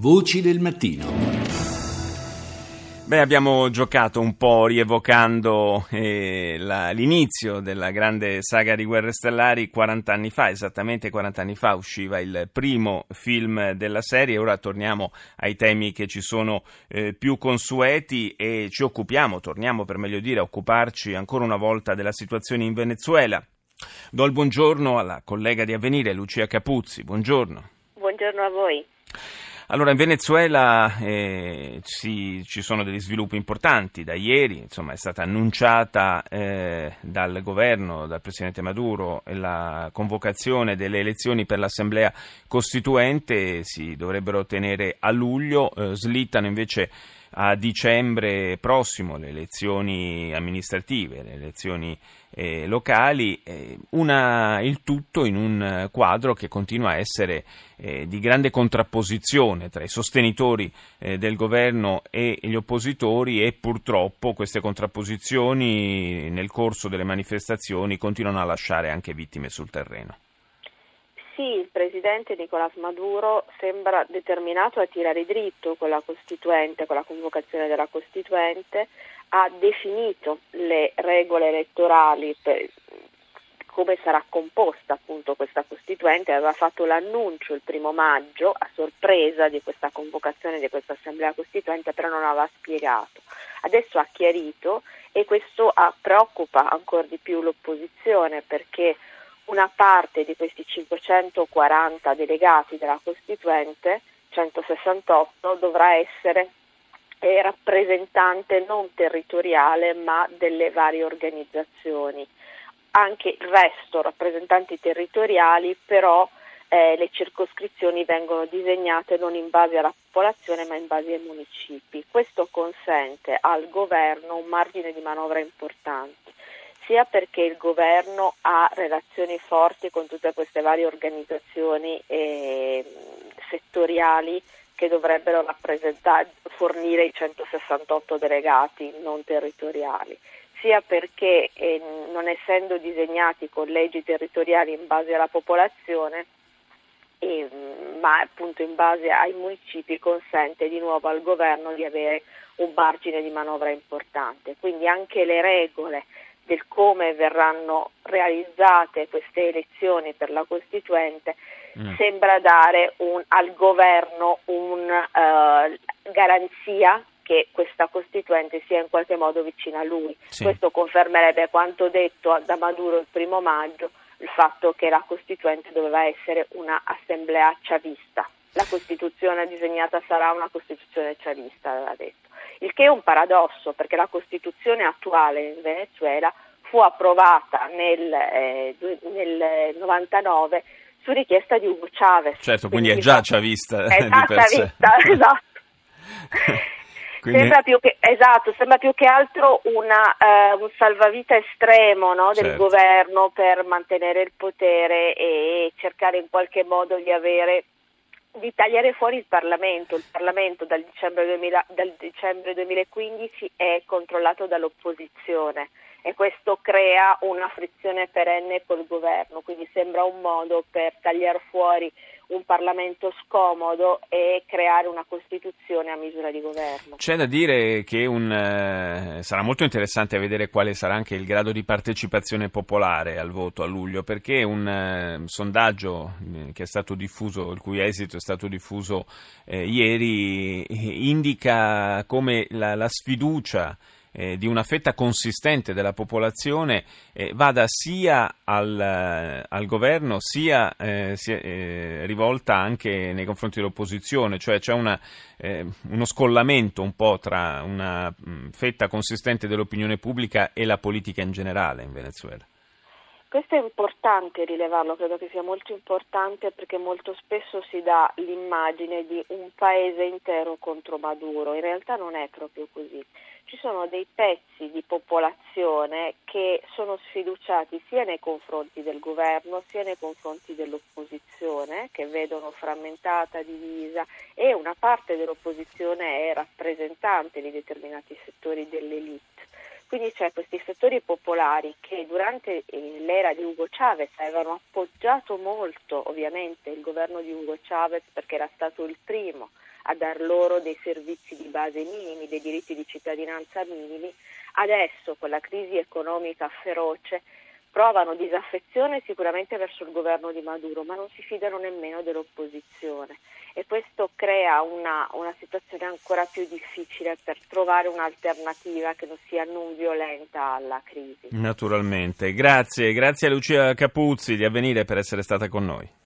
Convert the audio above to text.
Voci del mattino. Beh, abbiamo giocato un po' rievocando eh, la, l'inizio della grande saga di Guerre Stellari 40 anni fa, esattamente 40 anni fa usciva il primo film della serie, ora torniamo ai temi che ci sono eh, più consueti e ci occupiamo, torniamo per meglio dire a occuparci ancora una volta della situazione in Venezuela. Do il buongiorno alla collega di Avvenire, Lucia Capuzzi, buongiorno. Buongiorno a voi. Allora, in Venezuela eh, ci, ci, sono degli sviluppi importanti. Da ieri insomma, è stata annunciata eh, dal governo, dal Presidente Maduro, la convocazione delle elezioni per l'Assemblea Costituente. Si dovrebbero tenere a luglio, eh, slittano invece a dicembre prossimo le elezioni amministrative, le elezioni eh, locali, eh, una, il tutto in un quadro che continua a essere eh, di grande contrapposizione tra i sostenitori eh, del governo e gli oppositori e purtroppo queste contrapposizioni nel corso delle manifestazioni continuano a lasciare anche vittime sul terreno. Sì, il presidente Nicolás Maduro sembra determinato a tirare dritto con la Costituente, con la convocazione della Costituente, ha definito le regole elettorali per come sarà composta appunto questa Costituente, aveva fatto l'annuncio il primo maggio a sorpresa di questa convocazione di questa Assemblea Costituente, però non aveva spiegato. Adesso ha chiarito e questo preoccupa ancora di più l'opposizione perché una parte di questi 540 delegati della Costituente, 168, dovrà essere rappresentante non territoriale ma delle varie organizzazioni. Anche il resto, rappresentanti territoriali, però eh, le circoscrizioni vengono disegnate non in base alla popolazione ma in base ai municipi. Questo consente al governo un margine di manovra importante sia perché il governo ha relazioni forti con tutte queste varie organizzazioni eh, settoriali che dovrebbero fornire i 168 delegati non territoriali, sia perché eh, non essendo disegnati collegi territoriali in base alla popolazione, eh, ma appunto in base ai municipi consente di nuovo al governo di avere un margine di manovra importante. Quindi anche le regole del come verranno realizzate queste elezioni per la Costituente mm. sembra dare un, al governo una uh, eh, garanzia che questa Costituente sia in qualche modo vicina a lui. Sì. Questo confermerebbe quanto detto da Maduro il primo maggio, il fatto che la Costituente doveva essere un'assemblea chavista. La Costituzione disegnata sarà una Costituzione chavista, aveva detto il che è un paradosso perché la Costituzione attuale in Venezuela fu approvata nel, eh, nel 99 su richiesta di Hugo Chavez. Certo, quindi, quindi è già chavista è di per sé. esatto. Quindi... Sembra, più che, esatto, sembra più che altro una, uh, un salvavita estremo no, del certo. governo per mantenere il potere e cercare in qualche modo di avere di tagliare fuori il Parlamento. Il Parlamento dal dicembre, 2000, dal dicembre 2015 è controllato dall'opposizione e questo crea una frizione perenne col governo, quindi sembra un modo per tagliare fuori un Parlamento scomodo e creare una Costituzione a misura di governo. C'è da dire che un, eh, sarà molto interessante vedere quale sarà anche il grado di partecipazione popolare al voto a luglio, perché un eh, sondaggio eh, che è stato diffuso, il cui esito è stato diffuso eh, ieri, indica come la, la sfiducia eh, di una fetta consistente della popolazione eh, vada sia al, eh, al governo sia, eh, sia eh, rivolta anche nei confronti dell'opposizione, cioè c'è una, uno scollamento un po' tra una mh, mm, fetta consistente dell'opinione pubblica e la politica in generale in Venezuela. Questo è importante rilevarlo, credo che sia molto importante perché molto spesso si dà l'immagine di un paese intero contro Maduro, in realtà non è proprio così. Ci sono dei pezzi di popolazione che sono sfiduciati sia nei confronti del governo sia nei confronti dell'opposizione, che vedono frammentata, divisa e una parte dell'opposizione è rappresentante di determinati settori dell'elite. Quindi c'è questi settori popolari che durante eh, l'era di Hugo Chavez avevano appoggiato molto ovviamente il governo di Hugo Chavez perché era stato il primo a dar loro dei servizi di base minimi, dei diritti di cittadinanza minimi. Adesso con la crisi economica feroce provano disaffezione sicuramente verso il governo di Maduro, ma non si fidano nemmeno dell'opposizione e questo crea una, una situazione ancora più difficile per trovare un'alternativa che non sia non violenta alla crisi. Naturalmente. Grazie, grazie a Lucia Capuzzi di Avvenire per essere stata con noi.